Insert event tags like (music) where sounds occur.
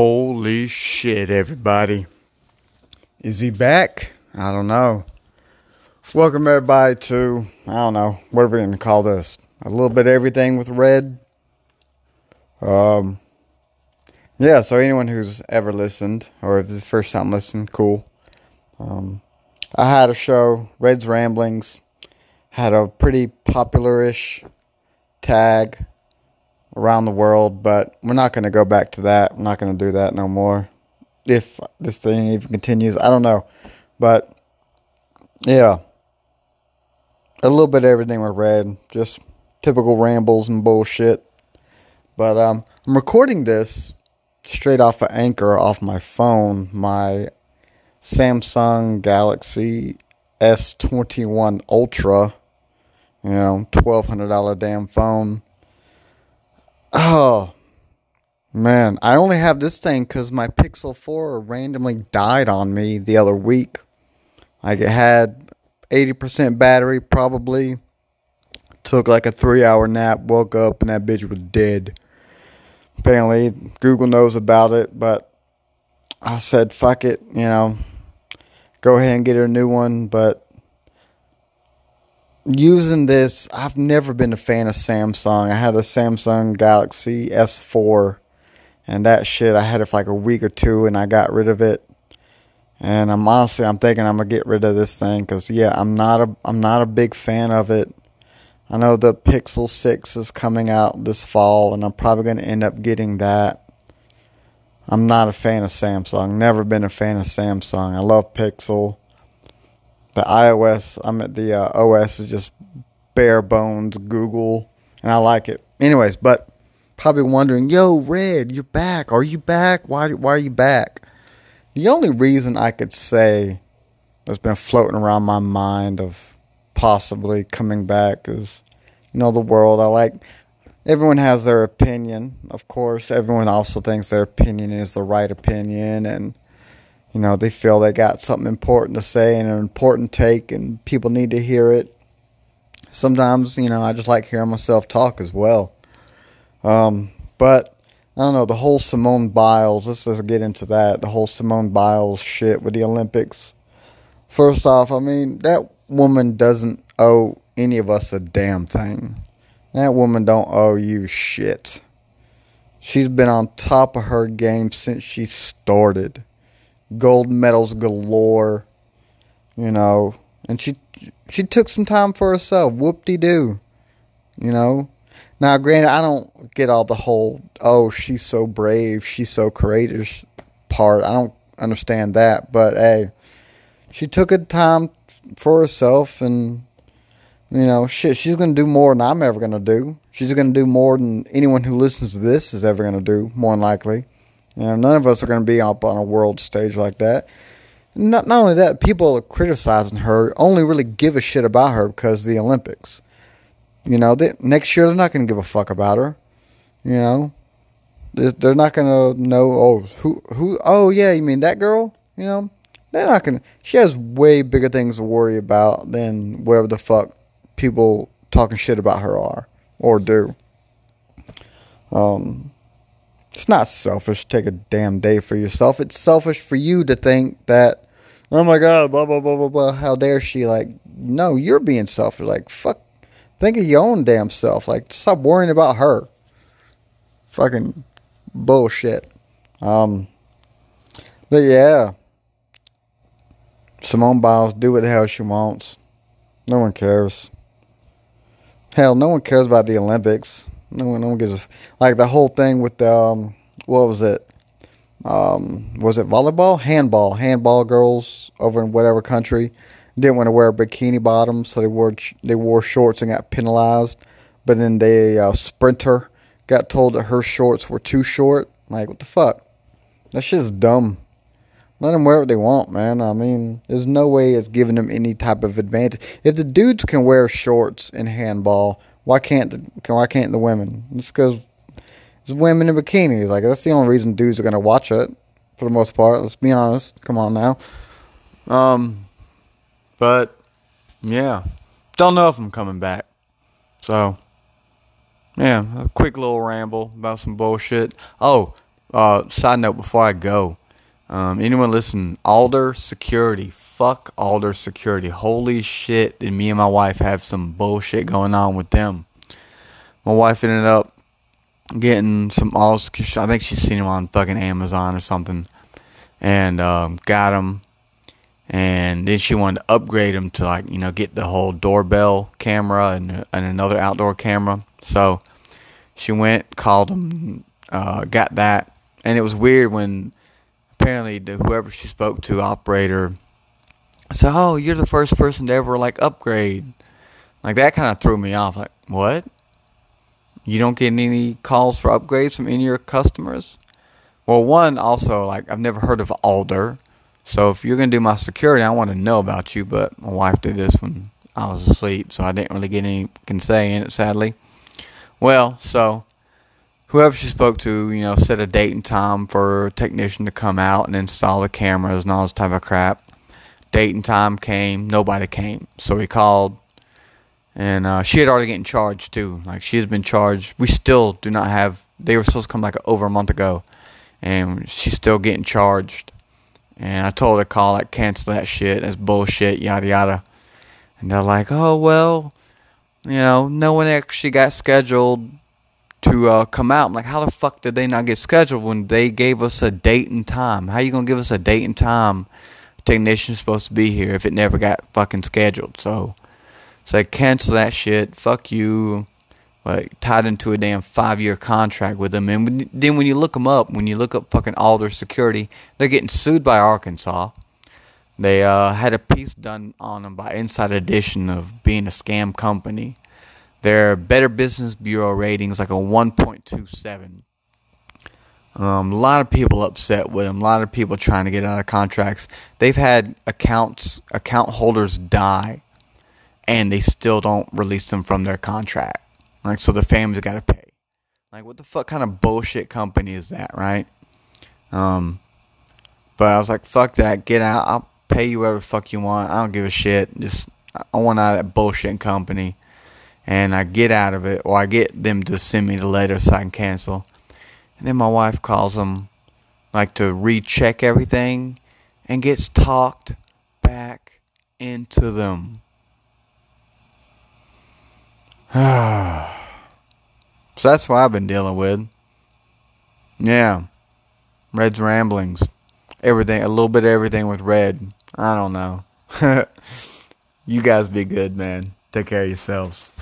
Holy shit, everybody. Is he back? I don't know. Welcome, everybody, to, I don't know, what are we going to call this? A little bit everything with Red. Um, yeah, so anyone who's ever listened, or if this is the first time listening, cool. Um, I had a show, Red's Ramblings, had a pretty popular-ish tag around the world, but we're not going to go back to that. I'm not going to do that no more. If this thing even continues, I don't know. But yeah, a little bit of everything we read, just typical rambles and bullshit. But um, I'm recording this straight off of Anchor off my phone, my Samsung Galaxy S21 Ultra. You know, twelve hundred dollar damn phone Oh, man. I only have this thing because my Pixel 4 randomly died on me the other week. Like it had 80% battery, probably. Took like a three hour nap, woke up, and that bitch was dead. Apparently, Google knows about it, but I said, fuck it, you know, go ahead and get a new one. But using this, I've never been a fan of Samsung. I had a Samsung Galaxy S4, and that shit, I had it for like a week or two, and I got rid of it. And I'm honestly, I'm thinking I'm gonna get rid of this thing because yeah, I'm not a, I'm not a big fan of it. I know the Pixel 6 is coming out this fall, and I'm probably gonna end up getting that. I'm not a fan of Samsung. Never been a fan of Samsung. I love Pixel the iOS, I'm at the uh, OS is just bare bones Google, and I like it. Anyways, but probably wondering, yo, Red, you're back. Are you back? Why? Why are you back? The only reason I could say that's been floating around my mind of possibly coming back is, you know, the world. I like. Everyone has their opinion, of course. Everyone also thinks their opinion is the right opinion, and you know, they feel they got something important to say and an important take, and people need to hear it. Sometimes, you know, I just like hearing myself talk as well. Um, but I don't know the whole Simone Biles. Let's just get into that. The whole Simone Biles shit with the Olympics. First off, I mean that woman doesn't owe any of us a damn thing. That woman don't owe you shit. She's been on top of her game since she started gold medals galore, you know. And she she took some time for herself. Whoop de doo, you know. Now, granted, I don't get all the whole "oh, she's so brave, she's so courageous" part. I don't understand that, but hey, she took a time for herself, and you know, shit, she's gonna do more than I'm ever gonna do. She's gonna do more than anyone who listens to this is ever gonna do, more than likely. You know, none of us are going to be up on a world stage like that. Not, not only that, people criticizing her only really give a shit about her because the Olympics. You know, they, next year they're not going to give a fuck about her. You know, they're not going to know. Oh, who, who? Oh, yeah, you mean that girl? You know, they're not going to. She has way bigger things to worry about than whatever the fuck people talking shit about her are or do. Um, it's not selfish to take a damn day for yourself. It's selfish for you to think that, oh my God, blah, blah, blah, blah, blah. How dare she? Like, no, you're being selfish. Like, fuck. Think of your own damn self. Like, stop worrying about her. Fucking bullshit. Um, but yeah. Simone Biles, do what the hell she wants. No one cares. Hell, no one cares about the Olympics. No one, no one gives a like the whole thing with the um, what was it? Um, was it volleyball? Handball, handball girls over in whatever country didn't want to wear bikini bottoms, so they wore they wore shorts and got penalized. But then the uh, sprinter got told that her shorts were too short. Like what the fuck? That shit's dumb. Let them wear what they want, man. I mean, there's no way it's giving them any type of advantage. If the dudes can wear shorts in handball, why can't the, why can't the women? It's because it's women in bikinis. Like that's the only reason dudes are gonna watch it for the most part. Let's be honest. Come on now. Um, but yeah, don't know if I'm coming back. So yeah, a quick little ramble about some bullshit. Oh, uh, side note before I go, um, anyone listen? Alder Security, fuck Alder Security. Holy shit! Did me and my wife have some bullshit going on with them? My wife ended up getting some all. I think she's seen them on fucking Amazon or something, and um, got them. And then she wanted to upgrade them to like you know get the whole doorbell camera and and another outdoor camera. So she went, called them, uh, got that, and it was weird when apparently the whoever she spoke to operator said, "Oh, you're the first person to ever like upgrade." Like that kind of threw me off. Like what? You don't get any calls for upgrades from any of your customers? Well, one also like I've never heard of Alder. So if you're gonna do my security, I want to know about you. But my wife did this when I was asleep, so I didn't really get any can say in it. Sadly. Well, so whoever she spoke to, you know, set a date and time for a technician to come out and install the cameras and all this type of crap. Date and time came, nobody came. So he called and uh, she had already gotten charged too. Like she has been charged. We still do not have. They were supposed to come like over a month ago, and she's still getting charged. And I told her to call, like cancel that shit. That's bullshit. Yada yada. And they're like, oh well, you know, no one actually got scheduled to uh, come out. I'm like, how the fuck did they not get scheduled when they gave us a date and time? How you gonna give us a date and time? Technician's supposed to be here if it never got fucking scheduled. So so I cancel that shit. Fuck you. Like tied into a damn five year contract with them. And when, then when you look them up, when you look up fucking Alder Security, they're getting sued by Arkansas. They uh, had a piece done on them by Inside Edition of being a scam company. Their Better Business Bureau ratings like a 1.27. Um, a lot of people upset with them. A lot of people trying to get out of contracts. They've had accounts account holders die and they still don't release them from their contract. Like, so the families got to pay. Like, what the fuck kind of bullshit company is that, right? Um, but I was like, fuck that, get out. I'll pay you whatever the fuck you want. I don't give a shit. Just I want out of that bullshit company, and I get out of it, or I get them to send me the letter so I can cancel. And then my wife calls them, like to recheck everything, and gets talked back into them. (sighs) so that's what I've been dealing with. Yeah. Red's ramblings. Everything, a little bit of everything with Red. I don't know. (laughs) you guys be good, man. Take care of yourselves.